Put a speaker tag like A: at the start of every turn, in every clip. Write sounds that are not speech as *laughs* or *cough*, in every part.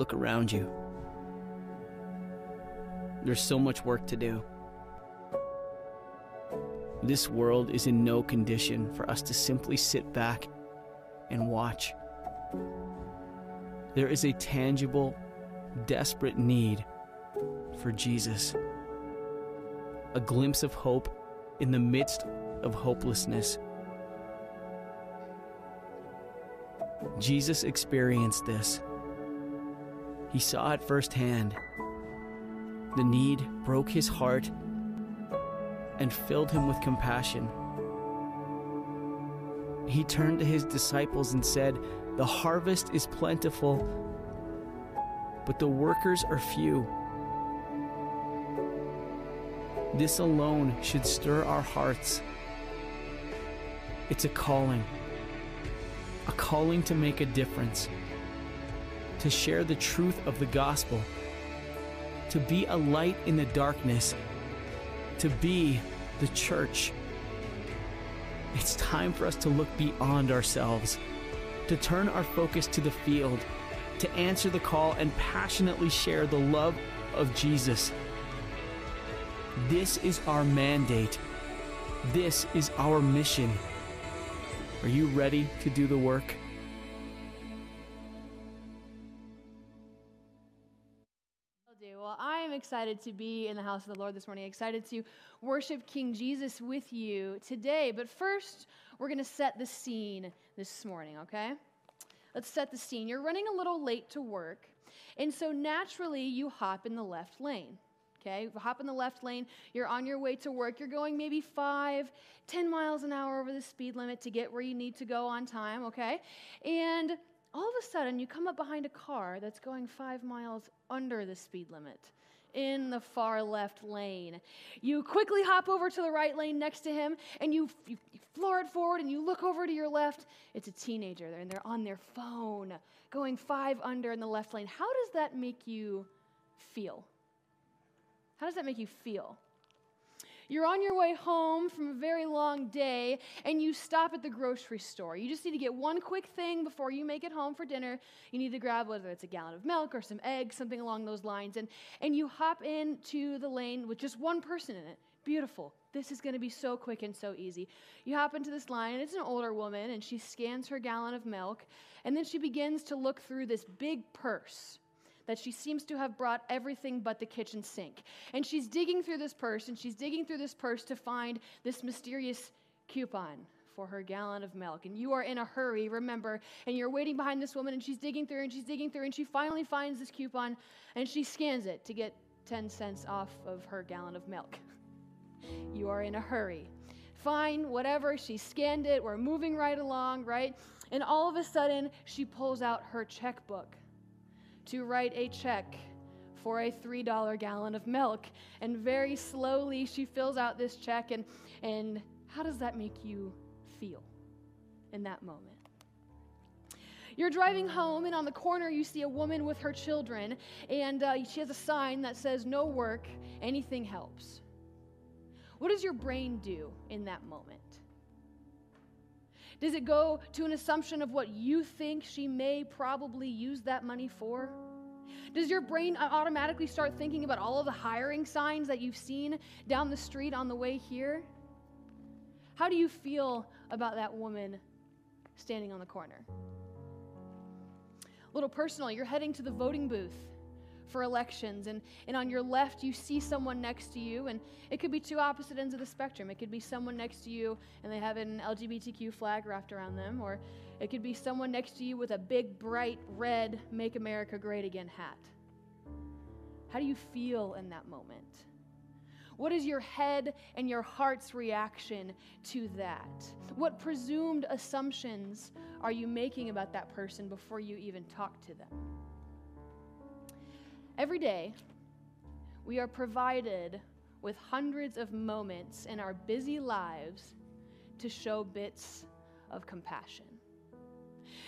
A: Look around you. There's so much work to do. This world is in no condition for us to simply sit back and watch. There is a tangible, desperate need for Jesus. A glimpse of hope in the midst of hopelessness. Jesus experienced this. He saw it firsthand. The need broke his heart and filled him with compassion. He turned to his disciples and said, The harvest is plentiful, but the workers are few. This alone should stir our hearts. It's a calling, a calling to make a difference, to share the truth of the gospel, to be a light in the darkness, to be the church. It's time for us to look beyond ourselves, to turn our focus to the field, to answer the call and passionately share the love of Jesus. This is our mandate. This is our mission. Are you ready to do the work?
B: Excited to be in the house of the Lord this morning, excited to worship King Jesus with you today. But first, we're going to set the scene this morning, okay? Let's set the scene. You're running a little late to work, and so naturally you hop in the left lane. Okay, hop in the left lane. You're on your way to work. You're going maybe five, ten miles an hour over the speed limit to get where you need to go on time. Okay, and all of a sudden you come up behind a car that's going five miles under the speed limit in the far left lane. You quickly hop over to the right lane next to him and you, you, you floor it forward and you look over to your left. It's a teenager and they're on their phone going five under in the left lane. How does that make you feel? How does that make you feel? You're on your way home from a very long day and you stop at the grocery store. You just need to get one quick thing before you make it home for dinner. You need to grab whether it's a gallon of milk or some eggs, something along those lines. And, and you hop into the lane with just one person in it. Beautiful. This is going to be so quick and so easy. You hop into this line, and it's an older woman, and she scans her gallon of milk, and then she begins to look through this big purse that she seems to have brought everything but the kitchen sink. And she's digging through this purse, and she's digging through this purse to find this mysterious coupon for her gallon of milk. And you are in a hurry, remember, and you're waiting behind this woman, and she's digging through, and she's digging through, and she finally finds this coupon, and she scans it to get 10 cents off of her gallon of milk. *laughs* you are in a hurry. Fine, whatever, she scanned it, we're moving right along, right? And all of a sudden, she pulls out her checkbook to write a check for a $3 gallon of milk. And very slowly she fills out this check. And, and how does that make you feel in that moment? You're driving home, and on the corner, you see a woman with her children, and uh, she has a sign that says, No work, anything helps. What does your brain do in that moment? Does it go to an assumption of what you think she may probably use that money for? Does your brain automatically start thinking about all of the hiring signs that you've seen down the street on the way here? How do you feel about that woman standing on the corner? A little personal, you're heading to the voting booth for elections. And, and on your left, you see someone next to you, and it could be two opposite ends of the spectrum. It could be someone next to you and they have an LGBTQ flag wrapped around them, or it could be someone next to you with a big, bright, red Make America Great Again hat. How do you feel in that moment? What is your head and your heart's reaction to that? What presumed assumptions are you making about that person before you even talk to them? Every day, we are provided with hundreds of moments in our busy lives to show bits of compassion.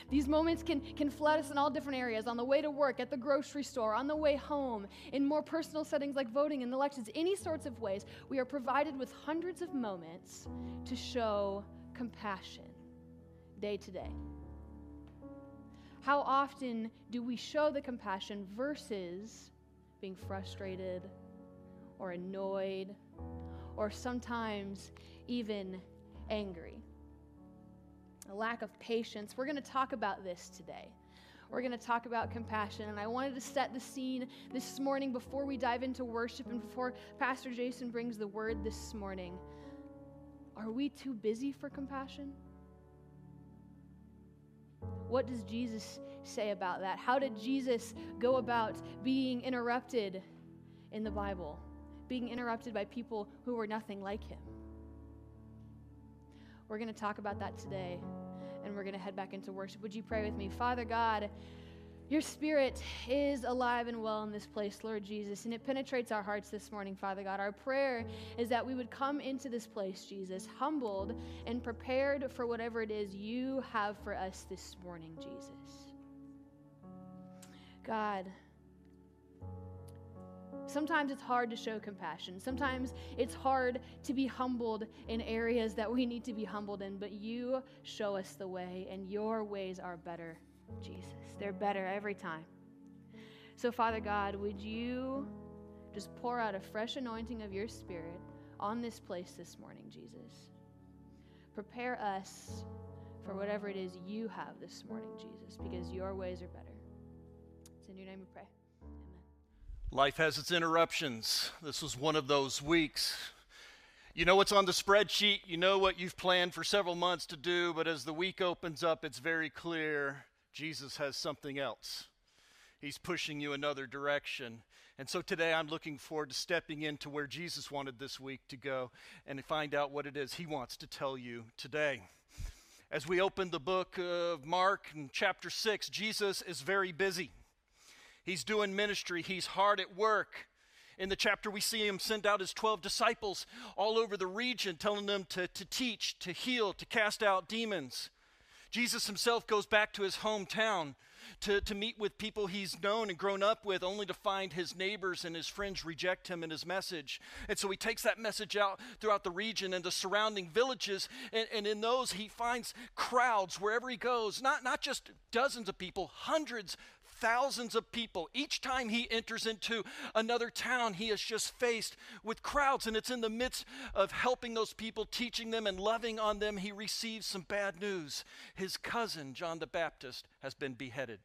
B: These moments can, can flood us in all different areas on the way to work, at the grocery store, on the way home, in more personal settings like voting and elections, any sorts of ways. We are provided with hundreds of moments to show compassion day to day. How often do we show the compassion versus being frustrated or annoyed or sometimes even angry? A lack of patience. We're going to talk about this today. We're going to talk about compassion. And I wanted to set the scene this morning before we dive into worship and before Pastor Jason brings the word this morning. Are we too busy for compassion? What does Jesus say about that? How did Jesus go about being interrupted in the Bible? Being interrupted by people who were nothing like him? We're going to talk about that today, and we're going to head back into worship. Would you pray with me? Father God, your spirit is alive and well in this place, Lord Jesus, and it penetrates our hearts this morning, Father God. Our prayer is that we would come into this place, Jesus, humbled and prepared for whatever it is you have for us this morning, Jesus. God, Sometimes it's hard to show compassion. Sometimes it's hard to be humbled in areas that we need to be humbled in, but you show us the way, and your ways are better, Jesus. They're better every time. So, Father God, would you just pour out a fresh anointing of your Spirit on this place this morning, Jesus? Prepare us for whatever it is you have this morning, Jesus, because your ways are better. It's in your name we pray. Amen.
C: Life has its interruptions. This was one of those weeks. You know what's on the spreadsheet, you know what you've planned for several months to do, but as the week opens up, it's very clear Jesus has something else. He's pushing you another direction. And so today I'm looking forward to stepping into where Jesus wanted this week to go and find out what it is he wants to tell you today. As we open the book of Mark in chapter 6, Jesus is very busy. He's doing ministry, he's hard at work. In the chapter, we see him send out his 12 disciples all over the region, telling them to, to teach, to heal, to cast out demons. Jesus himself goes back to his hometown to, to meet with people he's known and grown up with, only to find his neighbors and his friends reject him and his message. And so he takes that message out throughout the region and the surrounding villages. And, and in those, he finds crowds wherever he goes, not, not just dozens of people, hundreds, thousands of people. Each time he enters into another town, he is just faced with crowds. And it's in the midst of helping those people, teaching them, and loving on them, he receives some bad news. His cousin, John the Baptist, has been beheaded.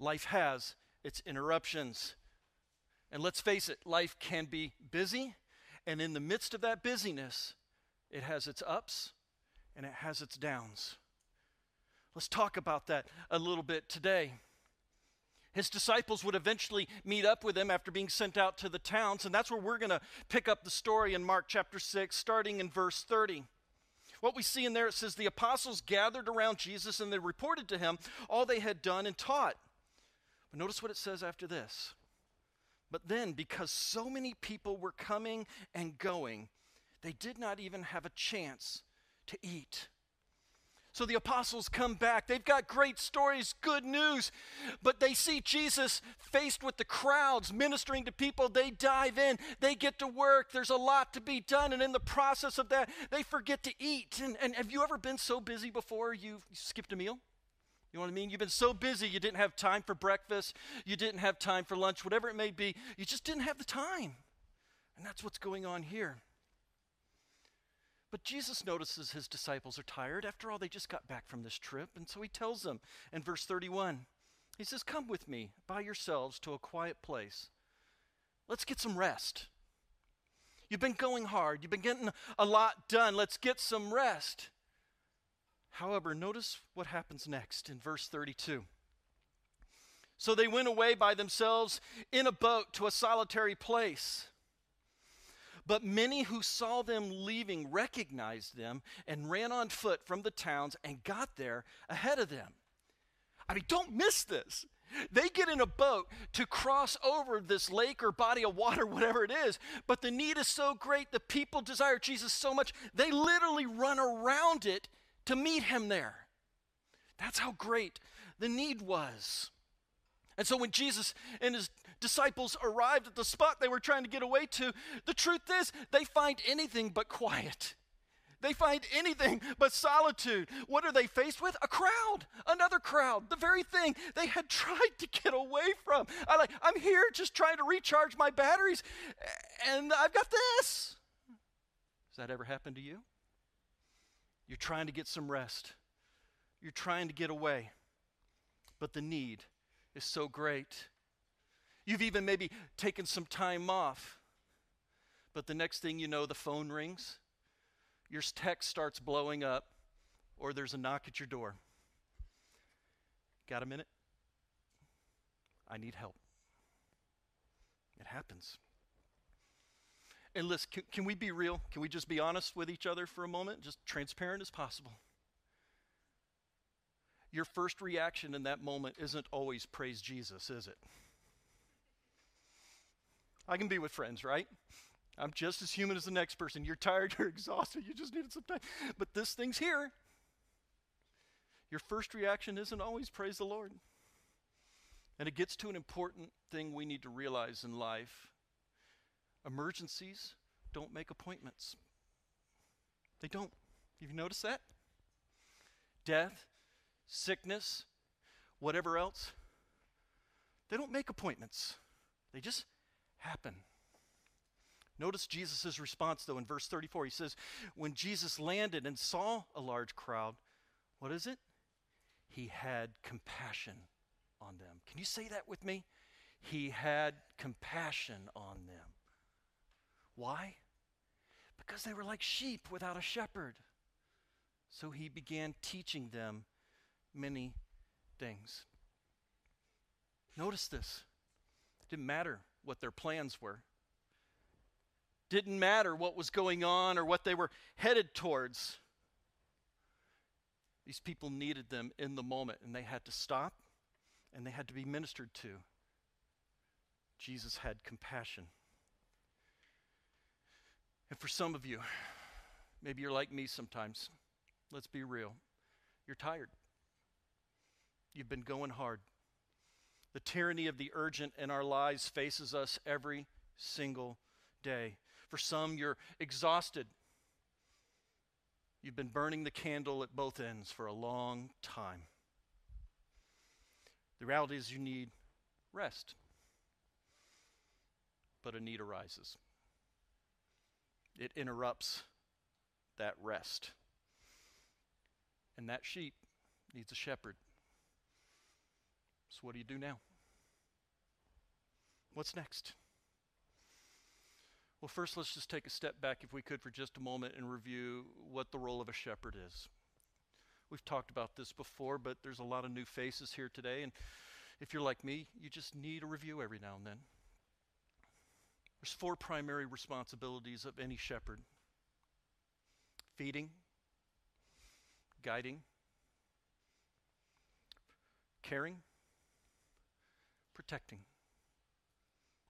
C: Life has its interruptions. And let's face it, life can be busy. And in the midst of that busyness, it has its ups and it has its downs. Let's talk about that a little bit today. His disciples would eventually meet up with him after being sent out to the towns, and that's where we're going to pick up the story in Mark chapter 6, starting in verse 30. What we see in there, it says, The apostles gathered around Jesus and they reported to him all they had done and taught. But notice what it says after this. But then, because so many people were coming and going, they did not even have a chance to eat. So the apostles come back. They've got great stories, good news, but they see Jesus faced with the crowds ministering to people. They dive in, they get to work. There's a lot to be done. And in the process of that, they forget to eat. And, and have you ever been so busy before you skipped a meal? You know what I mean? You've been so busy, you didn't have time for breakfast, you didn't have time for lunch, whatever it may be. You just didn't have the time. And that's what's going on here. But Jesus notices his disciples are tired. After all, they just got back from this trip. And so he tells them in verse 31 He says, Come with me by yourselves to a quiet place. Let's get some rest. You've been going hard, you've been getting a lot done. Let's get some rest. However, notice what happens next in verse 32. So they went away by themselves in a boat to a solitary place. But many who saw them leaving recognized them and ran on foot from the towns and got there ahead of them. I mean, don't miss this. They get in a boat to cross over this lake or body of water, *laughs* whatever it is, but the need is so great, the people desire Jesus so much, they literally run around it to meet him there. That's how great the need was. And so when Jesus and his disciples arrived at the spot they were trying to get away to, the truth is they find anything but quiet. They find anything but solitude. What are they faced with? A crowd, another crowd, the very thing they had *laughs* tried to get away from. I like, I'm here just trying to recharge my batteries, and I've got this. Has that ever happened to you? You're trying to get some rest. You're trying to get away, but the need is so great. You've even maybe taken some time off, but the next thing you know, the phone rings your text starts blowing up, or there's a knock at your door. Got a minute? I need help. It happens. And listen, can, can, we be real? Can we just be honest with each other for a moment? Just transparent as possible. Your first reaction in that moment isn't always praise Jesus, is it? I can be with friends, right? I'm just as human as the next person. You're tired, *laughs* you're exhausted, you just needed some time. But this thing's here. Your first reaction isn't always praise the Lord. And it gets to an important thing we need to realize in life emergencies don't make appointments. They don't. Have you noticed that? Death, sickness, whatever else, they don't make appointments, they just happen. Notice Jesus' response, though, in verse 34. He says, When Jesus landed and saw a large crowd, what is it? He had compassion on them. Can you say that with me? He had compassion on them. Why? Because they were like sheep without a shepherd. So he began teaching them many things. Notice this. It didn't matter what their plans were. Didn't matter what was going on or what they were headed towards. These people needed them in the moment, and they had to stop and they had to be ministered to. Jesus had compassion. And for some of you, maybe you're like me sometimes. Let's be real. You're tired. You've been going hard. The tyranny of the urgent in our lives faces us every single day. For some, you're exhausted. You've been burning the candle at both ends for a long time. The reality is, you need rest. But a need arises, it interrupts that rest. And that sheep needs a shepherd. So, what do you do now? What's next? Well, first, let's just take a step back, if we could, for just a moment and review what the role of a shepherd is. We've talked about this before, but there's a lot of new faces here today, and if you're like me, you just need a review every now and then. There's four primary responsibilities of any shepherd feeding, guiding, caring, protecting.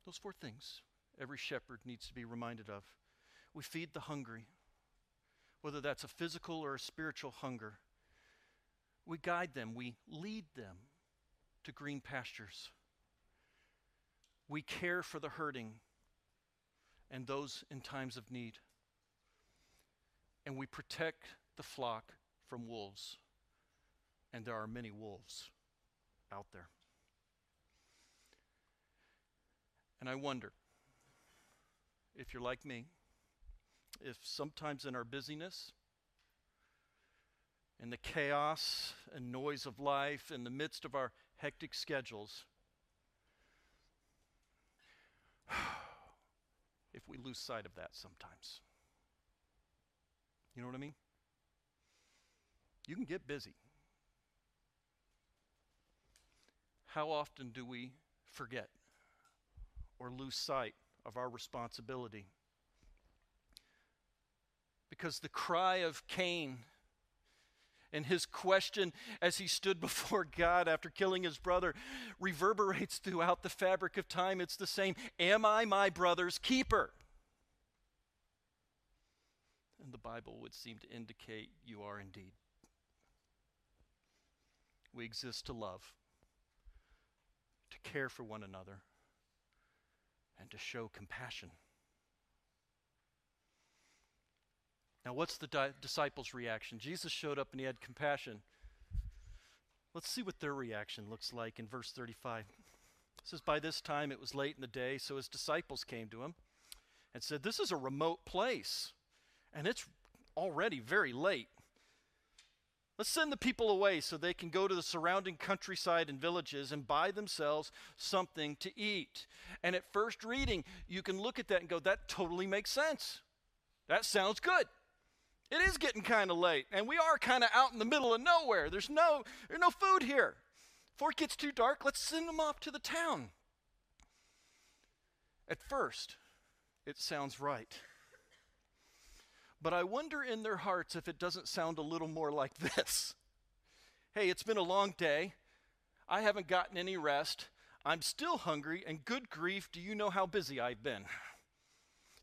C: Those four things every shepherd needs to be reminded of. We feed the hungry, whether that's a physical or a spiritual hunger. We guide them, we lead them to green pastures. We care for the hurting and those in times of need. And we protect the flock from wolves. And there are many wolves out there. And I wonder if you're like me, if sometimes in our busyness, in the chaos and noise of life, in the midst of our hectic schedules, *sighs* if we lose sight of that sometimes. You know what I mean? You can get busy. How often do we forget or lose sight of our responsibility. Because the cry of Cain and his question as he stood *laughs* before God after killing his brother reverberates throughout the fabric of time. It's the same Am I my brother's keeper? And the Bible would seem to indicate you are indeed. We exist to love, to care for one another and to show compassion. Now, what's the di- disciples' reaction? Jesus showed up and he had compassion. Let's see what their reaction looks like in verse 35. It says, By this time it was late in the day, so his disciples came to him and said, This is a remote place, and it's already very late. Let's send the people away so they can go to the surrounding countryside and villages and buy themselves something to eat. And at first reading, you can look at that and go, that totally makes sense. That sounds good. It is getting kind of late, and we are kind of out in the middle of nowhere. There's no, there's no food here. Before it gets too dark, let's send them off to the town. At first, it sounds right. But I wonder in their hearts if it doesn't sound a little more like *laughs* this. Hey, it's been a long day. I haven't gotten any rest. I'm still hungry, and good grief, do you know how busy I've been?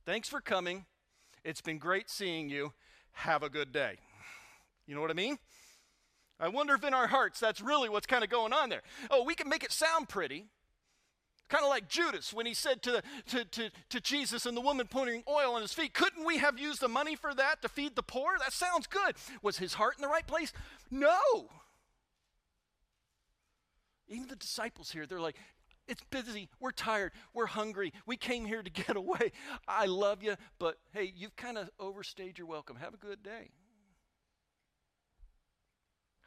C: Thanks for coming. It's been great seeing you. Have a good day. You know what I mean? I wonder if in our hearts that's really what's kind of going on there. Oh, we can make it sound pretty. Kind of like Judas when he said to, to, to, to Jesus and the woman putting oil on his feet, couldn't we have used the money for that to feed the poor? That sounds good. Was his heart in the right place? No. Even the disciples here, they're like, it's busy. We're tired. We're hungry. We came here to *laughs* get away. I love you, but hey, you've kind of overstayed your welcome. Have a good day.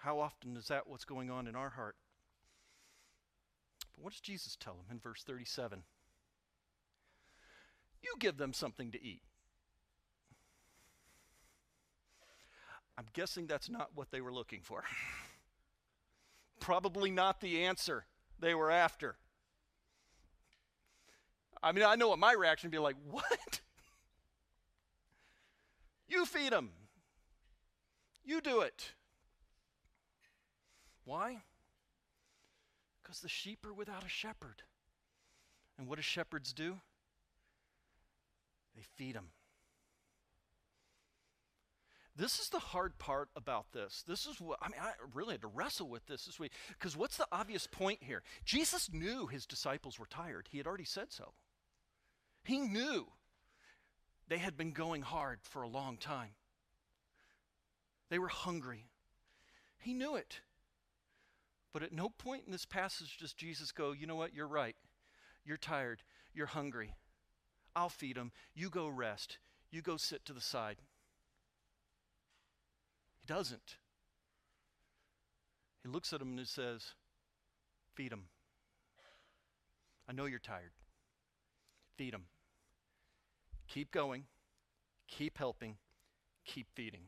C: How often is that what's going on in our heart? But what does Jesus tell them in verse 37? You give them something to eat. I'm guessing that's not what they were looking for. *laughs* Probably not the answer they were after. I mean, I know what my reaction would be like, *laughs* what? you feed them. You do it. Why? Because the sheep are without a shepherd. And what do shepherds do? They feed them. This is the hard part about this. This is what I mean. I really had to wrestle with this this week because what's the obvious point here? Jesus knew his disciples were tired. He had already said so. He knew they had been going hard for a long time. They were hungry. He knew it. But at no point in this passage does Jesus go, you know what, you're right. You're tired. You're hungry. I'll feed them. You go rest. You go sit to the side. He doesn't. He looks at them and he says, Feed them. I know you're tired. Feed them. Keep going. Keep helping. Keep feeding.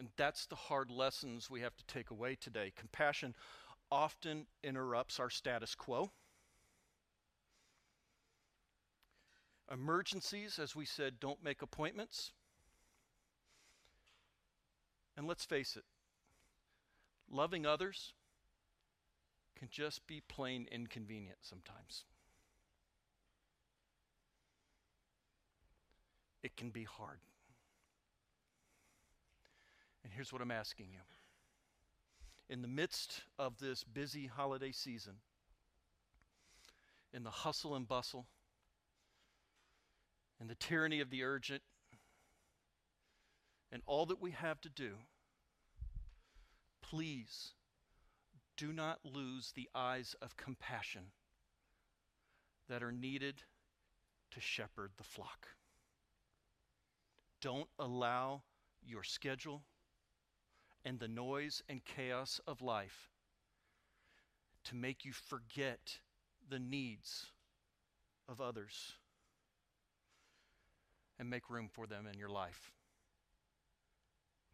C: And that's the hard lessons we have to take away today. Compassion often interrupts our status quo. Emergencies, as we said, don't make appointments. And let's face it, loving others can just be plain inconvenient sometimes. It can be hard. And here's what I'm asking you. In the midst of this busy holiday season, in the hustle and bustle, in the tyranny of the urgent, and all that we have to do, please do not lose the eyes of compassion that are needed to shepherd the flock. Don't allow your schedule and the noise and chaos of life to make you forget the needs of others and make room for them in your life,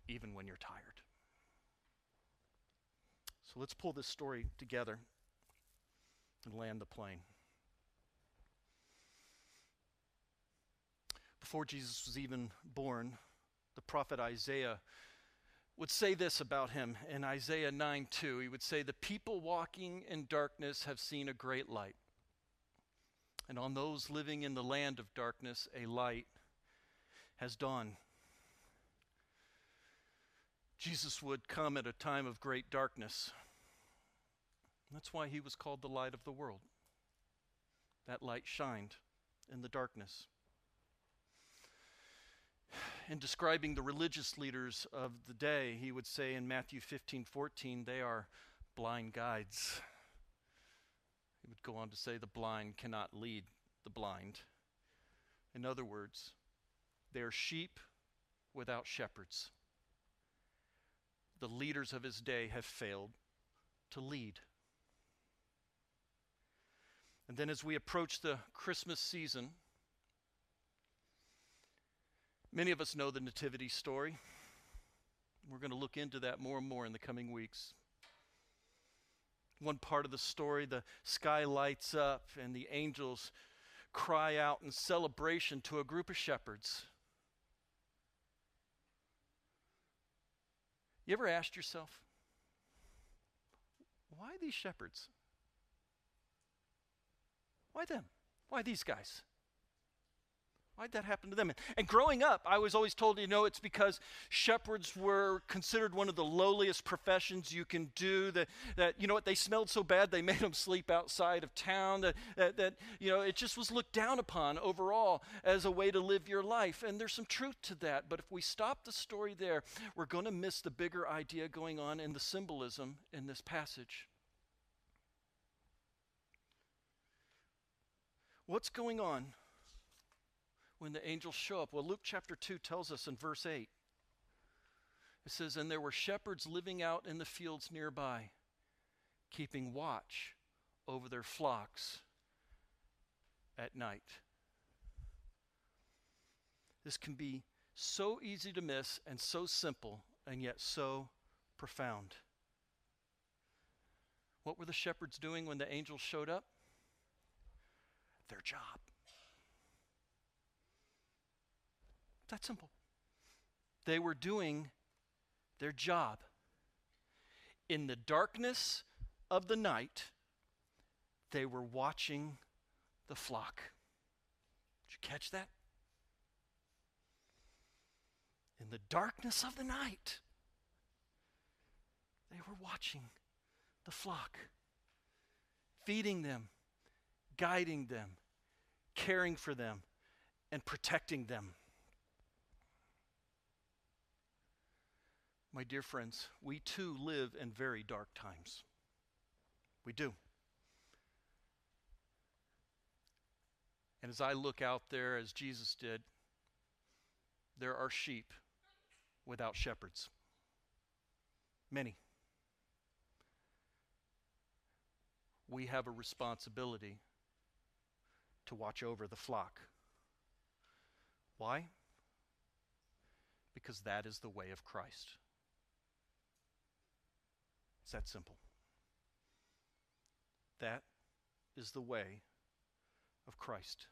C: even when you're tired. So let's pull this story together and land the plane. Before Jesus was even born, the prophet Isaiah would say this about him in Isaiah 9 2. He would say, The people walking in darkness have seen a great light. And on those living in the land of darkness, a light has dawned. Jesus would come at a time of great darkness. That's why he was called the light of the world. That light shined in the darkness. In describing the religious leaders of the day, he would say in Matthew 15 14, they are blind guides. He would go on to say, the blind cannot lead the blind. In other words, they are sheep without shepherds. The leaders of his day have failed to lead. And then as we approach the Christmas season, many of us know the Nativity story. We're going to look into that more and more in the coming weeks. One part of the story, the sky lights up and the angels cry out in celebration to a group of shepherds. You ever asked yourself, why these shepherds? Why them? Why these guys? Why'd that happen to them? And growing up, I was always told, you know, it's because shepherds were considered one of the lowliest professions you can do. That, that you know what, they smelled so bad they *laughs* made them sleep outside of town. That, that, that, you know, it just was looked down upon overall as a way to live your life. And there's some truth to that. But if we stop the story there, we're going to miss the bigger idea going on in the symbolism in this passage. What's going on when the angels show up? Well, Luke chapter 2 tells us in verse 8. It says, And there were shepherds living out in the fields nearby, keeping watch over their flocks at night. This can be so easy to miss and so simple and yet so profound. What were the shepherds doing when the angels showed up? their job. That simple. They were doing their job. In the darkness of the night, they were watching the flock. Did you catch that? In the darkness of the night, they were watching the flock, feeding them, guiding them, caring for them, and protecting them. My dear friends, we too live in very dark times. We do. And as I look out there, as Jesus did, there are sheep without shepherds. Many. We have a responsibility to watch over the flock. Why? Because that is the way of Christ. It's that simple. That is the way of Christ.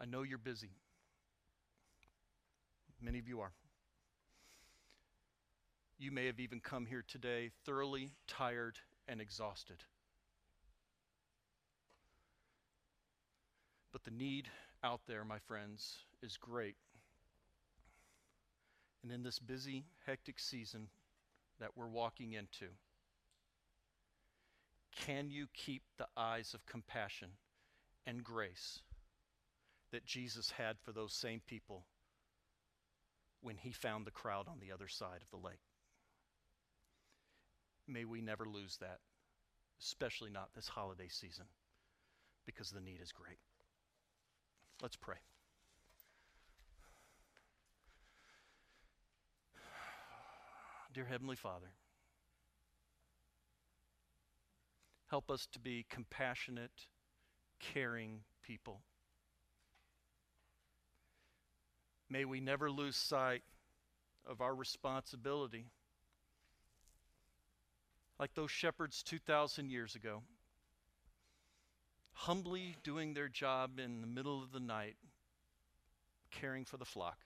C: I know you're busy. Many of you are. You may have even come here today thoroughly tired and exhausted. But the need out there, my friends, is great. And in this busy, hectic season that we're walking into, can you keep the eyes of compassion and grace that Jesus had for those same people when he found the crowd on the other side of the lake? May we never lose that, especially not this holiday season, because the need is great. Let's pray. Dear Heavenly Father, help us to be compassionate, caring people. May we never lose sight of our responsibility. Like those shepherds 2,000 years ago humbly doing their job in the middle of the night, caring for the flock.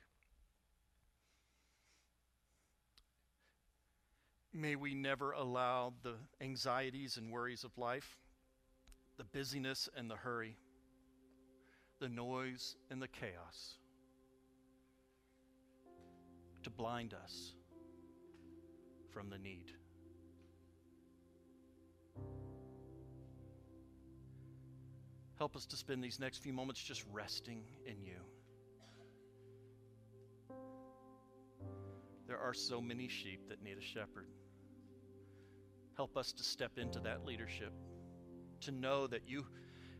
C: May we never allow the anxieties and worries of life, the busyness and the hurry, the noise and the chaos to blind us from the need. Help us to spend these next few moments just resting in you. There are so many sheep that need a shepherd. Help us to step into that leadership, to know that you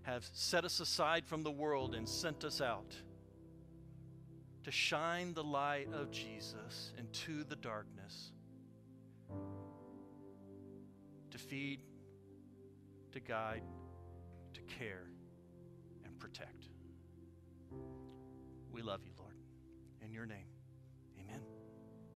C: have set us aside from the world and sent us out to shine the light of Jesus into the darkness, to feed, to guide, to care, and protect. We love you, Lord. In your name.